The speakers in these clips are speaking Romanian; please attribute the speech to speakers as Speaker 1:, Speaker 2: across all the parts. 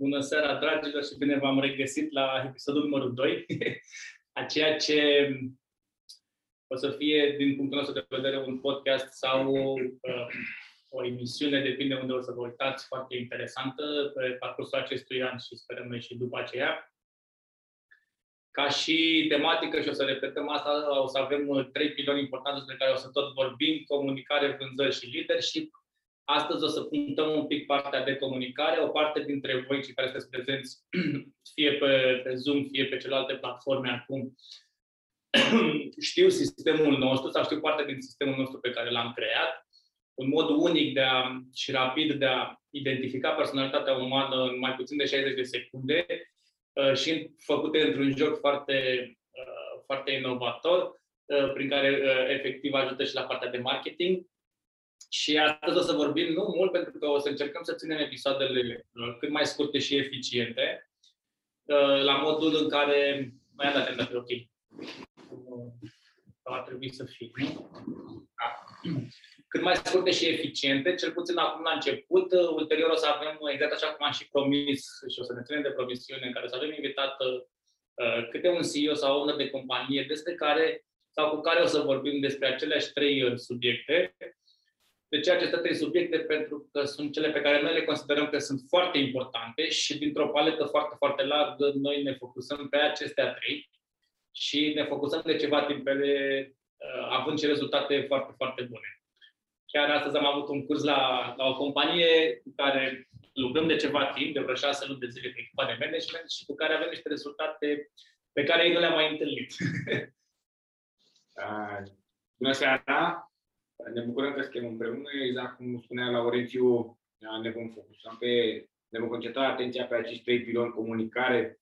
Speaker 1: Bună seara, dragilor, și bine v-am regăsit la episodul numărul 2, a ceea ce o să fie, din punctul nostru de vedere, un podcast sau uh, o emisiune, depinde unde o să vă uitați, foarte interesantă pe parcursul acestui an și sperăm noi și după aceea. Ca și tematică, și o să repetăm asta, o să avem trei piloni importante despre care o să tot vorbim, comunicare, vânzări și leadership. Astăzi o să punctăm un pic partea de comunicare. O parte dintre voi, cei care sunteți prezenți, fie pe, pe Zoom, fie pe celelalte platforme acum, știu sistemul nostru sau știu parte din sistemul nostru pe care l-am creat. Un mod unic de a, și rapid de a identifica personalitatea umană în mai puțin de 60 de secunde uh, și făcute într-un joc foarte, uh, foarte inovator, uh, prin care efectiv ajută și la partea de marketing. Și astăzi o să vorbim nu mult, pentru că o să încercăm să ținem episoadele cât mai scurte și eficiente, la modul în care... Mai am dat atenție, ok. Ar trebui să fie. Da. Cât mai scurte și eficiente, cel puțin acum la început, ulterior o să avem, exact așa cum am și promis și o să ne ținem de promisiune, în care să avem invitat câte un CEO sau o de companie despre care sau cu care o să vorbim despre aceleași trei subiecte de ce aceste trei subiecte? Pentru că sunt cele pe care noi le considerăm că sunt foarte importante și dintr-o paletă foarte, foarte largă, noi ne focusăm pe acestea trei și ne focusăm de ceva timp pe ele, uh, având și rezultate foarte, foarte bune. Chiar astăzi am avut un curs la, la o companie cu care lucrăm de ceva timp, de vreo șase luni de zile pe echipa de management și cu care avem niște rezultate pe care ei nu le-am mai întâlnit.
Speaker 2: Bună seara! Ne bucurăm că suntem împreună, exact cum spunea Laurențiu, ne vom focusa pe, ne vom concentra atenția pe acești trei piloni comunicare.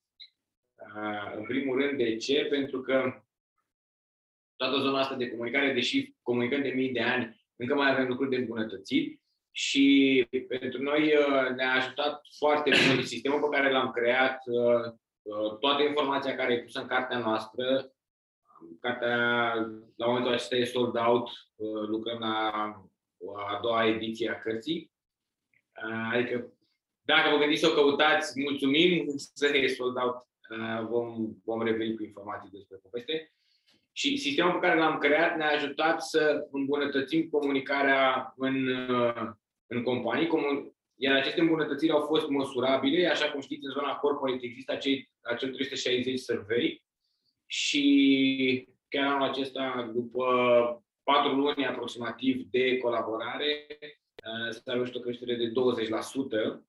Speaker 2: În primul rând, de ce? Pentru că toată zona asta de comunicare, deși comunicăm de mii de ani, încă mai avem lucruri de îmbunătățit și pentru noi ne-a ajutat foarte mult sistemul pe care l-am creat, toată informația care e pusă în cartea noastră, Cartea, la momentul acesta, e sold out. Uh, lucrăm la a doua ediție a cărții. Uh, adică, dacă vă gândiți să o căutați, mulțumim să e sold out. Uh, vom, vom reveni cu informații despre poveste. Și sistemul pe care l-am creat ne-a ajutat să îmbunătățim comunicarea în, în companii, iar aceste îmbunătățiri au fost măsurabile, așa cum știți, în zona corporate există acei, acel 360 survey, și chiar anul acesta, după patru luni aproximativ de colaborare, uh, s-a reușit o creștere de 20%,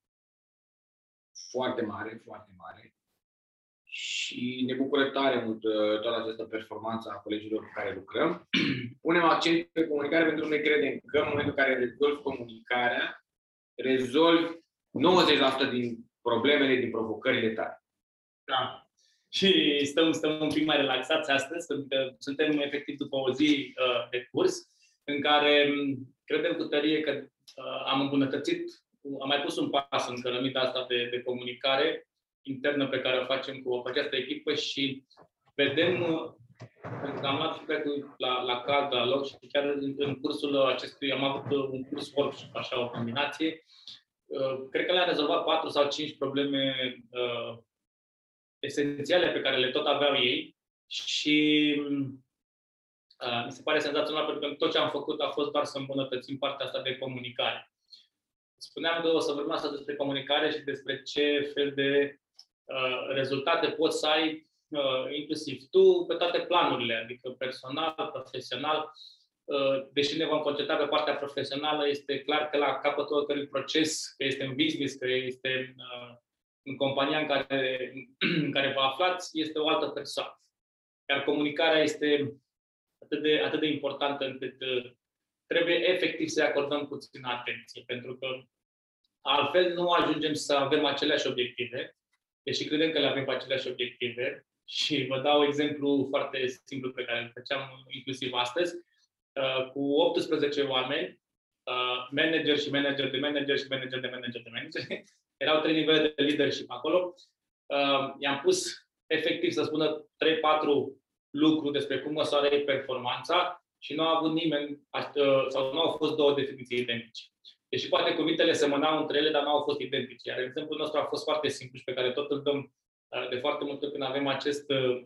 Speaker 2: foarte mare, foarte mare. Și ne bucură tare mult uh, toată această performanță a colegilor cu care lucrăm. Punem accent pe comunicare pentru că noi credem că în momentul în care rezolvi comunicarea, rezolvi 90% din problemele, din provocările tale.
Speaker 1: Da și stăm, stăm un pic mai relaxați astăzi, pentru că suntem efectiv după o zi uh, de curs în care um, credem cu tărie că uh, am îmbunătățit, am mai pus un pas în cărămida asta de, de comunicare internă pe care o facem cu, cu această echipă și vedem, uh, pentru că am luat feedback la, la card, la loc și chiar în, în cursul acestui am avut un curs workshop, așa, o combinație, uh, cred că le-am rezolvat patru sau cinci probleme uh, esențiale pe care le tot aveau ei și uh, mi se pare senzațional pentru că tot ce am făcut a fost doar să îmbunătățim partea asta de comunicare. Spuneam că o să vorbim asta despre comunicare și despre ce fel de uh, rezultate poți să ai, uh, inclusiv tu, pe toate planurile, adică personal, profesional. Uh, deși ne vom concentra pe partea profesională, este clar că la capătul oricărui proces, că este în business, că este uh, în compania în care, în care vă aflați este o altă persoană. Iar comunicarea este atât de, atât de importantă încât uh, trebuie efectiv să-i acordăm puțină atenție, pentru că altfel nu ajungem să avem aceleași obiective, deși credem că le avem pe aceleași obiective. Și vă dau exemplu foarte simplu pe care îl făceam inclusiv astăzi. Uh, cu 18 oameni, uh, manager și manager de manager și manager de manager de manager, erau trei nivele de leadership acolo. Uh, i-am pus efectiv să spună 3-4 lucruri despre cum măsoară ei performanța și nu a avut nimeni, uh, sau nu au fost două definiții identice. Deși poate cuvintele semănau între ele, dar nu au fost identice. Iar exemplul nostru a fost foarte simplu și pe care tot îl dăm uh, de foarte multe când avem acest, uh,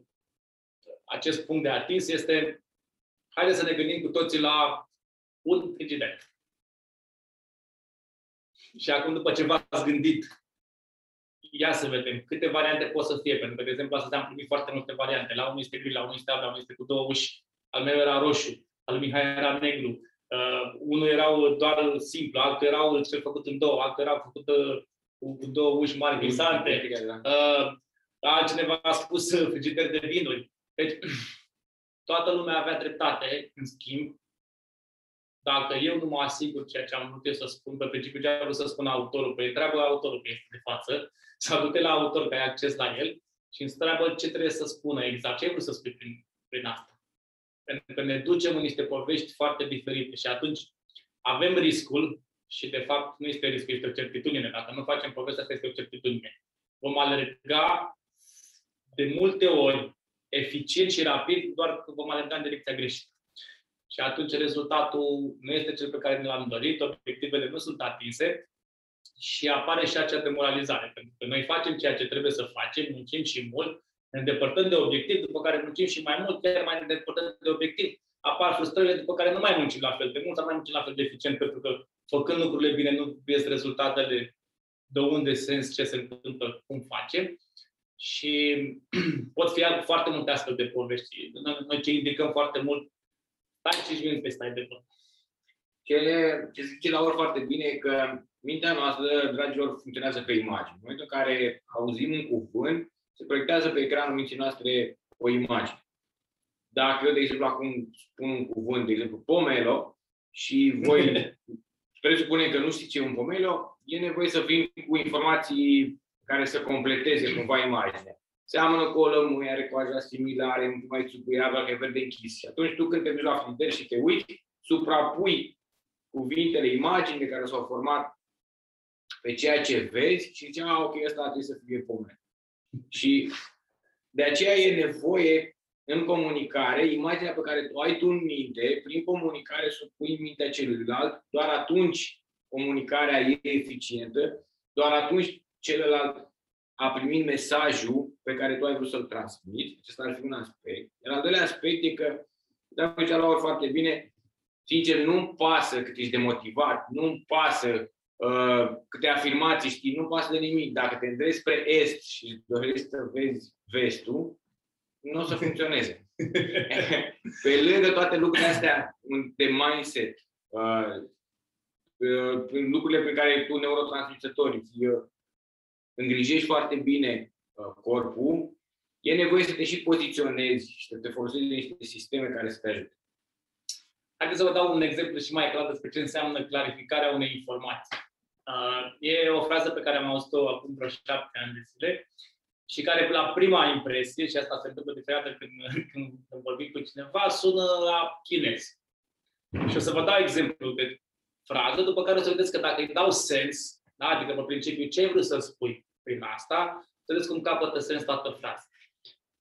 Speaker 1: acest punct de atins, este haideți să ne gândim cu toții la un frigider. Și acum, după ce v-ați gândit, ia să vedem câte variante pot să fie. Pentru că, de exemplu, astăzi am primit foarte multe variante. La unul este gri, la unul este alb, la unul este cu două uși. Al meu era roșu, al lui Mihai era negru. Uh, unul erau doar simplu, altul erau cel făcut în două, altul erau făcut uh, cu, cu două uși mari glisante. Uh, altcineva a spus frigider de vinuri. Deci, toată lumea avea dreptate, în schimb, dacă eu nu mă asigur ceea ce am vrut eu să spun, pe principiu ce am vrut să spun autorul, păi întreabă autorul că este de față, sau du la autor că ai acces la el și îți întreabă ce trebuie să spună exact, ce ai vrut să spui prin, prin asta. Pentru că ne ducem în niște povești foarte diferite și atunci avem riscul, și de fapt nu este riscul, este o certitudine. Dacă nu facem povestea asta, este o certitudine. Vom alerga de multe ori eficient și rapid, doar că vom alerga în direcția greșită. Și atunci rezultatul nu este cel pe care ne l-am dorit, obiectivele nu sunt atinse și apare și acea demoralizare. Pentru că noi facem ceea ce trebuie să facem, muncim și mult, ne îndepărtăm de obiectiv, după care muncim și mai mult, chiar mai ne îndepărtăm de obiectiv. Apar frustrările după care nu mai muncim la fel de mult sau mai muncim la fel de eficient, pentru că făcând lucrurile bine nu vezi rezultatele de unde sens, ce se întâmplă, cum facem. Și pot fi foarte multe astfel de povești. Noi ce indicăm foarte mult Stai 5 minute, stai de tot.
Speaker 2: Ce, ce zice la ori foarte bine e că mintea noastră, dragilor, funcționează pe imagini. În momentul în care auzim un cuvânt, se proiectează pe ecranul minții noastre o imagine. Dacă eu, de exemplu, acum spun un cuvânt, de exemplu, pomelo, și voi presupunem că nu știți ce e un pomelo, e nevoie să vin cu informații care să completeze cumva imaginea seamănă cu o lămâie, are coaja similară, e mai țupuiavă, că e verde închis. Și atunci tu când te duci la frigider și te uiți, suprapui cuvintele, imaginile care s-au format pe ceea ce vezi și zici, ah, ok, ăsta trebuie să fie pomen. Și de aceea e nevoie în comunicare, imaginea pe care tu ai tu în minte, prin comunicare supui în mintea celuilalt, doar atunci comunicarea e eficientă, doar atunci celălalt a primit mesajul pe care tu ai vrut să-l transmiți. Acesta ar fi un aspect. Iar al doilea aspect e că, dacă făcea la foarte bine, sincer, nu-mi pasă cât ești demotivat, nu-mi pasă uh, câte afirmații știi, nu pasă de nimic. Dacă te îndrezi spre est și dorești să vezi vestul, nu o să funcționeze. Pe lângă toate lucrurile astea de mindset, uh, uh, lucrurile pe care tu, neurotransmițătorii, îngrijești foarte bine uh, corpul, e nevoie să te și poziționezi și să te folosești de niște sisteme care să te ajute.
Speaker 1: Haideți să vă dau un exemplu și mai clar despre ce înseamnă clarificarea unei informații. Uh, e o frază pe care am auzit-o acum vreo șapte ani de zile și care la prima impresie, și asta se întâmplă de fiecare dată când, când, când vorbim cu cineva, sună la chinez. Și o să vă dau exemplu de frază, după care o să vedeți că dacă îi dau sens, da? Adică, pe principiu, ce ai vrut să spui prin asta, să vedeți cum capătă sens toată fraza.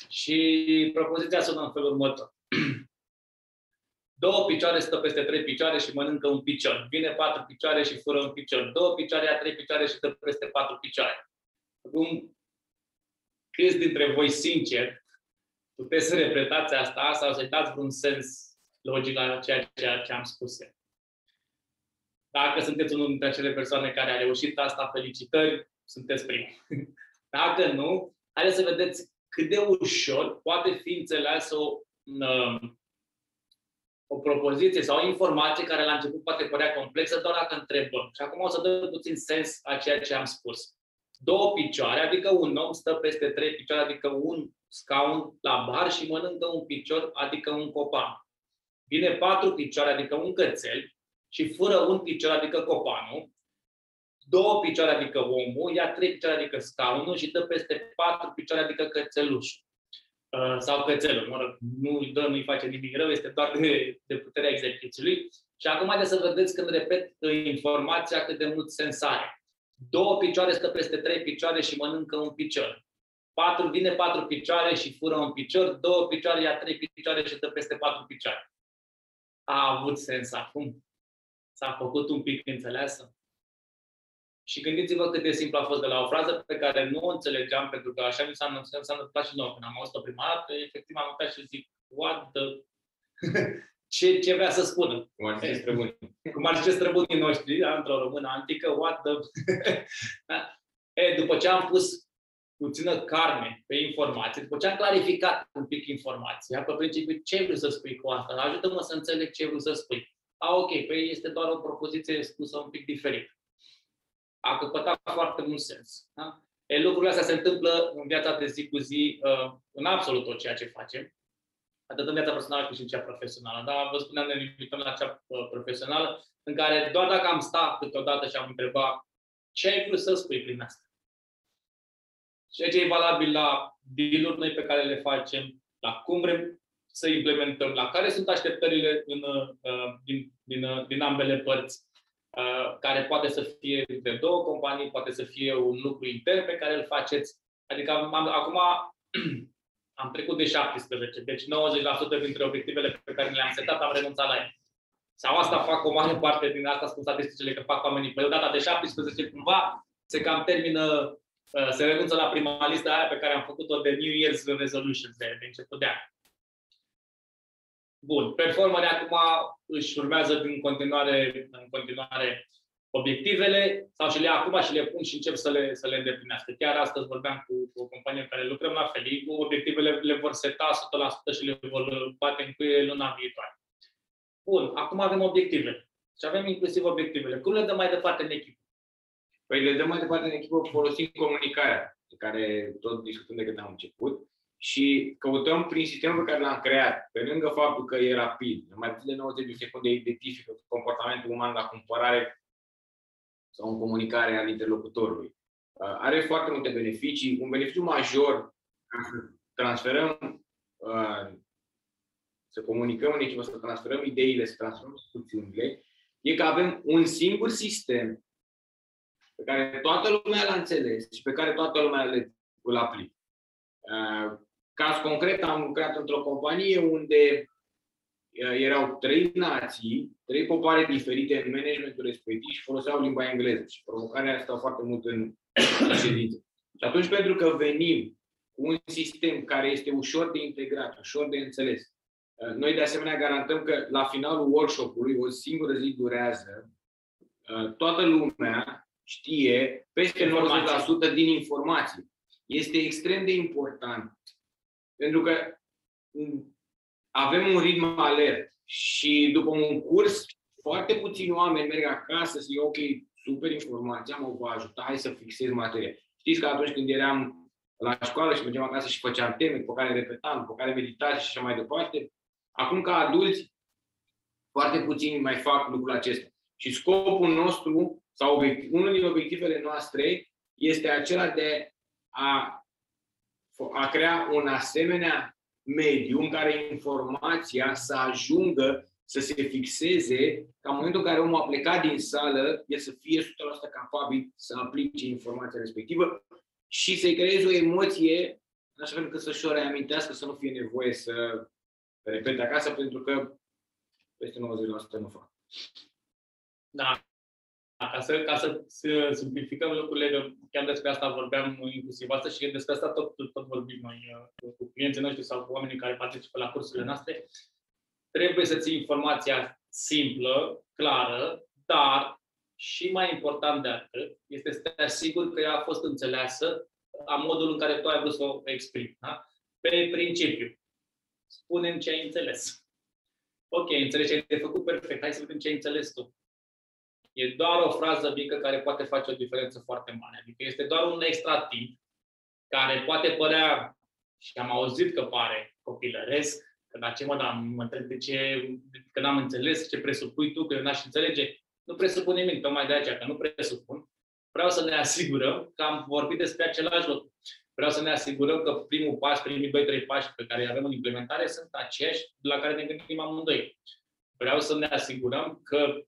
Speaker 1: Și propoziția sună în felul următor. Două picioare stă peste trei picioare și mănâncă un picior. Vine patru picioare și fură un picior. Două picioare ia trei picioare și stă peste patru picioare. Acum, câți dintre voi, sincer, puteți să repetați asta sau să-i dați vreun sens logic la ceea ce am spus eu? Dacă sunteți unul dintre acele persoane care a reușit asta, felicitări, sunteți primul. Dacă nu, haideți să vedeți cât de ușor poate fi înțeleasă o, um, o propoziție sau o informație care la început poate părea complexă doar dacă întrebăm. Și acum o să dăm puțin sens a ceea ce am spus. Două picioare, adică un om stă peste trei picioare, adică un scaun la bar și mănâncă un picior, adică un copan. Vine patru picioare, adică un cățel, și fără un picior, adică copanul, două picioare, adică omul, ia trei picioare, adică scaunul și dă peste patru picioare, adică cățelușul. Uh, sau cățelul, mă rog, nu îi dă, nu-i face nimic rău, este doar de, de puterea exercițiului. Și acum haideți să vedeți când repet uh, informația cât de mult sens are. Două picioare stă peste trei picioare și mănâncă un picior. Patru, vine patru picioare și fură un picior, două picioare ia trei picioare și dă peste patru picioare. A avut sens acum? S-a făcut un pic înțeleasă? Și gândiți-vă cât de simplu a fost de la o frază pe care nu o înțelegeam, pentru că așa mi s-a, s-a întâmplat și nouă. Când am auzit-o prima dată, efectiv am uitat și zic, what the... ce, ce vrea să spună?
Speaker 2: Cum ar fi străbunii.
Speaker 1: Cum ar fi străbunii noștri, da, într-o română antică, what the... da? e, după ce am pus puțină carne pe informație, după ce am clarificat un pic informația, pe principiu ce vrei să spui cu asta, ajută-mă să înțeleg ce vrei să spui. A, ok, păi este doar o propoziție spusă un pic diferit. A căpătat foarte mult sens. Da? E, lucrurile astea se întâmplă în viața de zi cu zi, uh, în absolut tot ceea ce facem, atât în viața personală cât și în cea profesională. Dar vă spuneam, ne limităm la cea uh, profesională, în care doar dacă am stat câteodată și am întrebat ce ai vrut să spui prin asta? Ceea ce e valabil la deal noi pe care le facem, la cum vrem să implementăm, la care sunt așteptările în, uh, din, din, uh, din ambele părți, uh, care poate să fie de două companii, poate să fie un lucru intern pe care îl faceți. Adică am, acum am trecut de 17, deci 90% dintre obiectivele pe care le-am setat am renunțat la ele. Sau asta fac o mare parte din asta, spun statisticile că fac oamenii. Pe data de 17 cumva se cam termină Uh, se renunță la prima listă aia pe care am făcut-o de New Year's Resolutions de, de început de an. Bun, performării acum își urmează în continuare, în continuare obiectivele sau și le acum și le pun și încep să le, să le îndeplinească. Chiar astăzi vorbeam cu, cu o companie în care lucrăm la fel, cu obiectivele le vor seta 100% și le vor bate în cuie luna viitoare. Bun, acum avem obiectivele. Și avem inclusiv obiectivele. Cum le dăm mai departe în echipă?
Speaker 2: Păi le dăm mai departe în echipă folosind comunicarea, de care tot discutăm de când am început, și căutăm prin sistemul pe care l-am creat, pe lângă faptul că e rapid, în mai puțin de 90 de secunde identifică comportamentul uman la cumpărare sau în comunicare al interlocutorului. Uh, are foarte multe beneficii. Un beneficiu major ca să transferăm, uh, să comunicăm în echipă, să transferăm ideile, să transferăm soluțiunile, e că avem un singur sistem pe care toată lumea l-a înțeles și pe care toată lumea le, îl aplică. Uh, caz concret, am lucrat într-o companie unde uh, erau trei nații, trei popoare diferite în managementul respectiv și foloseau limba engleză. Și provocarea asta foarte mult în ședință. Și atunci, pentru că venim cu un sistem care este ușor de integrat, ușor de înțeles, uh, noi de asemenea garantăm că la finalul workshop-ului, o singură zi durează, toată lumea știe peste 90% din informații. Este extrem de important. Pentru că avem un ritm alert și după un curs, foarte puțini oameni merg acasă să zic, ok, super informația, mă va ajuta, hai să fixez materia. Știți că atunci când eram la școală și mergeam acasă și făceam teme pe care repetam, pe care meditați și așa mai departe, acum ca adulți, foarte puțini mai fac lucrul acesta. Și scopul nostru sau unul din obiectivele noastre este acela de a, a crea un asemenea mediu în care informația să ajungă să se fixeze, ca în momentul în care omul a plecat din sală, el să fie 100% capabil să aplice informația respectivă și să-i creeze o emoție în așa fel încât să-și o reamintească, să nu fie nevoie să repete acasă, pentru că peste 90% nu fac.
Speaker 1: Da, ca să, ca să, să simplificăm lucrurile, chiar despre asta vorbeam inclusiv astăzi și despre asta tot, tot vorbim noi uh, cu clienții noștri sau cu oamenii care participă la cursurile noastre. Trebuie să ții informația simplă, clară, dar și mai important de atât, este să te asiguri că ea a fost înțeleasă la modul în care tu ai vrut să o exprimi. Da? Pe principiu. Spunem ce ai înțeles. Ok, înțelegi ce ai făcut, perfect. Hai să vedem ce ai înțeles tu. E doar o frază mică care poate face o diferență foarte mare. Adică este doar un extra timp care poate părea, și am auzit că pare copilăresc, că da, ce mă, dar mă întreb de ce, că n-am înțeles ce presupui tu, că eu n-aș înțelege. Nu presupun nimic, tocmai de aceea, că nu presupun. Vreau să ne asigurăm că am vorbit despre același lucru. Vreau să ne asigurăm că primul pas, primii 2-3 pași pe care îi avem în implementare sunt aceiași la care ne gândim amândoi. Vreau să ne asigurăm că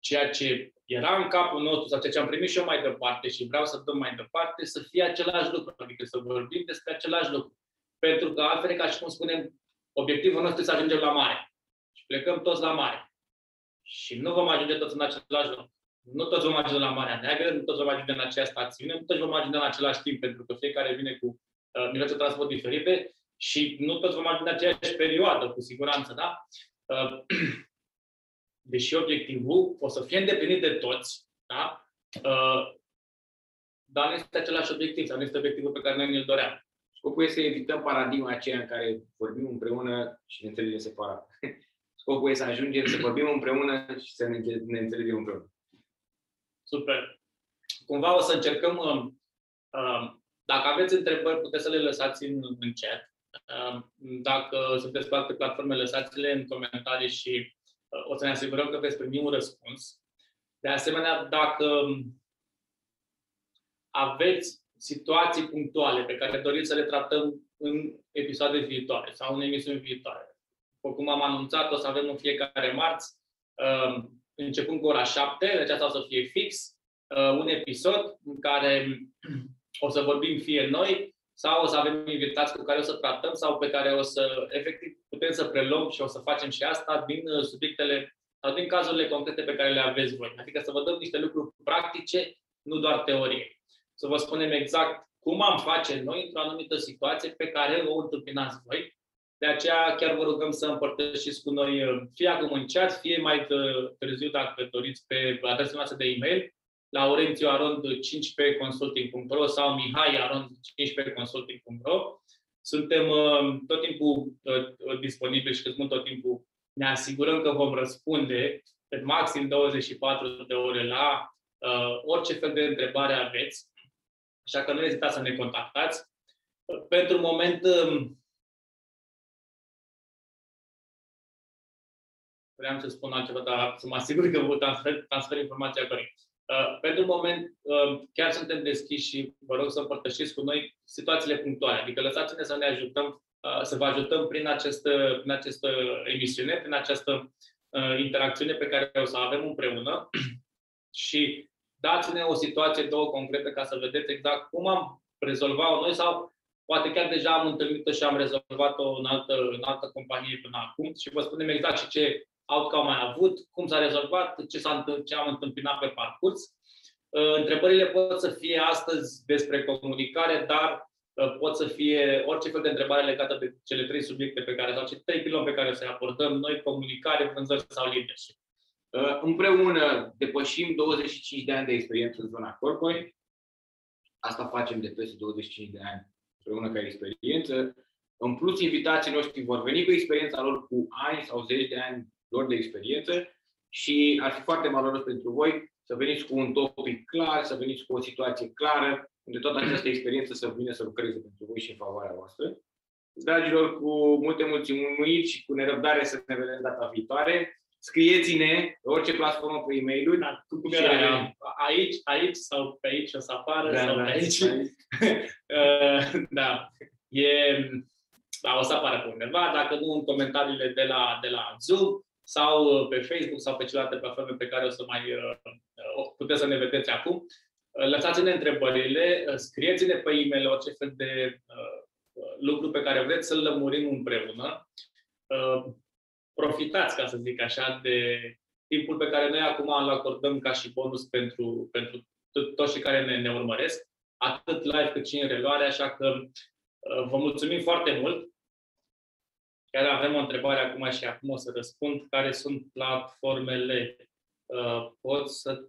Speaker 1: ceea ce era în capul nostru sau ceea ce am primit și eu mai departe și vreau să dăm mai departe, să fie același lucru, adică să vorbim despre același lucru. Pentru că altfel, ca și cum spunem, obiectivul nostru este să ajungem la mare. Și plecăm toți la mare. și nu vom ajunge toți în același loc. Nu toți vom ajunge la Marea Neagră, nu toți vom ajunge în aceeași stațiune, nu toți vom ajunge în același timp, pentru că fiecare vine cu uh, mijloace de transport diferite și nu toți vom ajunge în aceeași perioadă, cu siguranță, da? Uh, deși obiectivul o să fie îndeplinit de toți, da? Uh, dar nu este același obiectiv, sau nu este obiectivul pe care noi ne-l doream.
Speaker 2: Scopul este să evităm paradigma aceea în care vorbim împreună și ne înțelegem separat. Scopul este să ajungem să vorbim împreună și să ne înțelegem împreună.
Speaker 1: Super. Cumva o să încercăm, uh, uh, dacă aveți întrebări, puteți să le lăsați în, în chat. Uh, dacă sunteți pe alte platforme, lăsați-le în comentarii și o să ne asigurăm că veți primi un răspuns. De asemenea, dacă aveți situații punctuale pe care doriți să le tratăm în episoade viitoare sau în emisiuni viitoare. După cum am anunțat, o să avem în fiecare marți, um, începând cu ora 7, deci asta o să fie fix, uh, un episod în care o să vorbim fie noi sau o să avem invitați cu care o să tratăm sau pe care o să, efectiv, putem să preluăm și o să facem și asta din uh, subiectele sau din cazurile concrete pe care le aveți voi. Adică să vă dăm niște lucruri practice, nu doar teorie să vă spunem exact cum am face noi într-o anumită situație pe care o întâmpinați voi. De aceea chiar vă rugăm să împărtășiți cu noi, fie acum în chat, fie mai târziu, dacă doriți, pe adresa noastră de e-mail, la orențioarond15consulting.ro sau mihaiarond15consulting.ro. Suntem uh, tot timpul uh, disponibili și cât tot timpul ne asigurăm că vom răspunde pe maxim 24 de ore la uh, orice fel de întrebare aveți. Așa că nu ezitați să ne contactați. Pentru moment, um, vreau să spun altceva, dar să mă asigur că vă transfer, transfer informația corect. Uh, pentru moment, uh, chiar suntem deschiși și vă rog să împărtășiți cu noi situațiile punctuale. Adică lăsați-ne să ne ajutăm, uh, să vă ajutăm prin această, prin această emisiune, prin această uh, interacțiune pe care o să avem împreună și dați-ne o situație, două concrete, ca să vedeți exact cum am rezolvat-o noi sau poate chiar deja am întâlnit-o și am rezolvat-o în altă, în altă companie până acum și vă spunem exact și ce outcome am avut, cum s-a rezolvat, ce, s-a, ce am întâmpinat pe parcurs. Uh, întrebările pot să fie astăzi despre comunicare, dar uh, pot să fie orice fel de întrebare legată de cele trei subiecte pe care, sau cele trei piloni pe care o să-i abordăm noi, comunicare, vânzări sau leadership.
Speaker 2: Uh, împreună depășim 25 de ani de experiență în zona corporate. Asta facem de peste 25 de ani împreună ca experiență. În plus, invitații noștri vor veni cu experiența lor cu ani sau zeci de ani lor de experiență și ar fi foarte valoros pentru voi să veniți cu un topic clar, să veniți cu o situație clară, unde toată această experiență să vină să lucreze pentru voi și în favoarea voastră. Dragilor, cu multe mulțumiri și cu nerăbdare să ne vedem data viitoare scrieți-ne orice platformă pe e-mail-uri. Da,
Speaker 1: cum era aici, aici sau pe aici o să apară da, sau da, pe aici. aici. uh, da, e, da, o să apară pe undeva, dacă nu în comentariile de la, de la Zoom sau uh, pe Facebook sau pe celelalte platforme pe care o să mai uh, uh puteți să ne vedeți acum. Uh, lăsați-ne întrebările, scrieți-ne pe e-mail orice fel de uh, lucru pe care vreți să-l lămurim împreună. Uh, profitați, ca să zic așa, de timpul pe care noi acum îl acordăm ca și bonus pentru, pentru toți cei care ne, ne urmăresc, atât live cât și în reluare, așa că uh, vă mulțumim foarte mult. Chiar avem o întrebare acum și acum o să răspund. Care sunt platformele? Uh, pot să...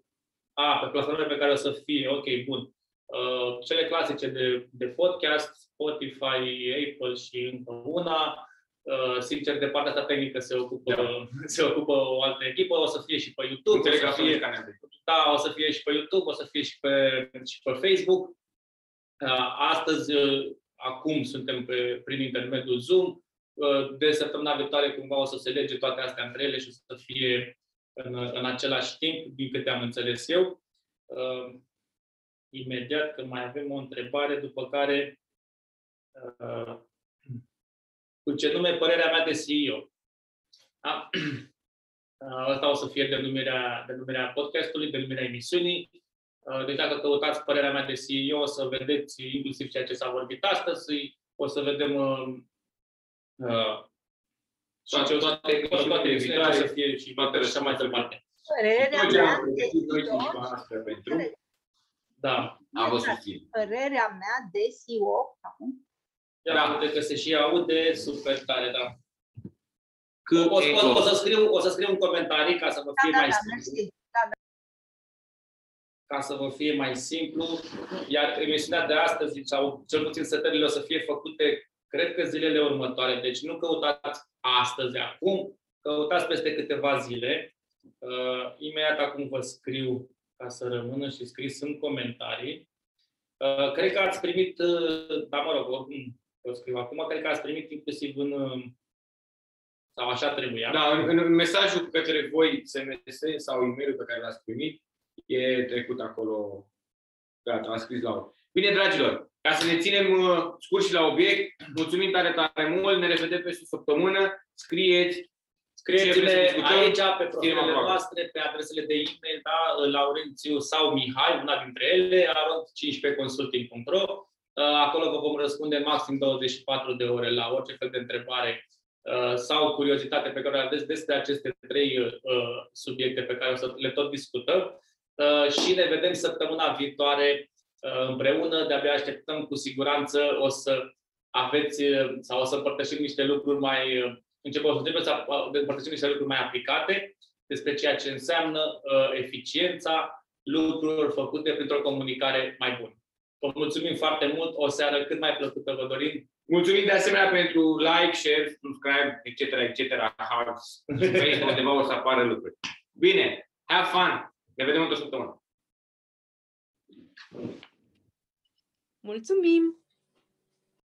Speaker 1: A, pe platformele pe care o să fie. Ok, bun. Uh, cele clasice de, de podcast, Spotify, Apple și încă una. Uh, sincer, de partea asta tehnică se ocupă, da. se ocupă o altă echipă, o să fie și pe YouTube, o să fie, da, o să fie și pe YouTube, o să fie și pe, și pe Facebook. Uh, astăzi, uh, acum suntem pe, prin intermediul Zoom. De săptămâna viitoare cumva o să se lege toate astea între ele și o să fie în, în același timp, din câte am înțeles eu. Imediat că mai avem o întrebare, după care cu ce nume părerea mea de CEO. Da? Asta o să fie denumirea, denumirea podcastului, denumirea emisiunii. Deci dacă căutați părerea mea de CEO, o să vedeți inclusiv ceea ce s-a vorbit astăzi, o să vedem uh, Și toate, toate, toate, toate emisiunile să fie și toate așa mai departe.
Speaker 3: Părerea
Speaker 2: Tot ce
Speaker 3: mea
Speaker 2: am
Speaker 3: de
Speaker 2: pregătit noi și
Speaker 3: CEO,
Speaker 2: echipa noastră pentru
Speaker 1: Da.
Speaker 2: a vă susține.
Speaker 3: părerea mea de CEO, acum,
Speaker 1: Ia
Speaker 2: Da.
Speaker 1: da. uite că se și aude super tare, da.
Speaker 2: Că
Speaker 1: O, o,
Speaker 2: eco.
Speaker 1: o, să scriu, o să scriu un comentariu ca să vă
Speaker 3: da,
Speaker 1: fie
Speaker 3: da,
Speaker 1: mai
Speaker 3: da,
Speaker 1: simplu.
Speaker 3: mersi.
Speaker 1: Ca să vă fie mai simplu. Iar emisiunea de astăzi, sau cel puțin setările, o să fie făcute, cred că zilele următoare. Deci nu căutați astăzi, acum, căutați peste câteva zile. Uh, imediat acum vă scriu ca să rămână și scris în comentarii. Uh, cred că ați primit, uh, da, mă rog, oricum o scriu acum, cred că ați primit inclusiv în, uh, sau așa trebuia.
Speaker 2: Da, în, în mesajul către voi SMS sau e-mailul pe care l-ați primit, e trecut acolo. Gata, am scris la ori. Bine, dragilor, ca să ne ținem uh, scurt și la obiect, mulțumim tare, tare mult, ne revedem peste o săptămână, scrieți,
Speaker 1: Scrieți-ne
Speaker 2: Ce vreți să discutăm?
Speaker 1: aici, pe profilele
Speaker 2: aproape.
Speaker 1: noastre, pe adresele de e-mail, da, Laurențiu sau Mihai, una dintre ele, arond15consulting.ro. Uh, Acolo vă vom răspunde maxim 24 de ore la orice fel de întrebare uh, sau curiozitate pe care o aveți despre aceste trei uh, subiecte pe care o să le tot discutăm. Uh, Și ne vedem săptămâna viitoare uh, împreună. De-abia așteptăm cu siguranță o să aveți uh, sau o să împărtășim niște lucruri mai uh, începem să începem să uh, împărtășim niște lucruri mai aplicate despre ceea ce înseamnă uh, eficiența lucrurilor făcute printr-o comunicare mai bună. Vă mulțumim foarte mult, o seară cât mai plăcută vă dorim.
Speaker 2: Mulțumim de asemenea pentru like, share, subscribe, etc., etc., hugs. Pe aici undeva o să apară lucruri. Bine, have fun! Ne vedem într-o săptămână.
Speaker 4: Mulțumim!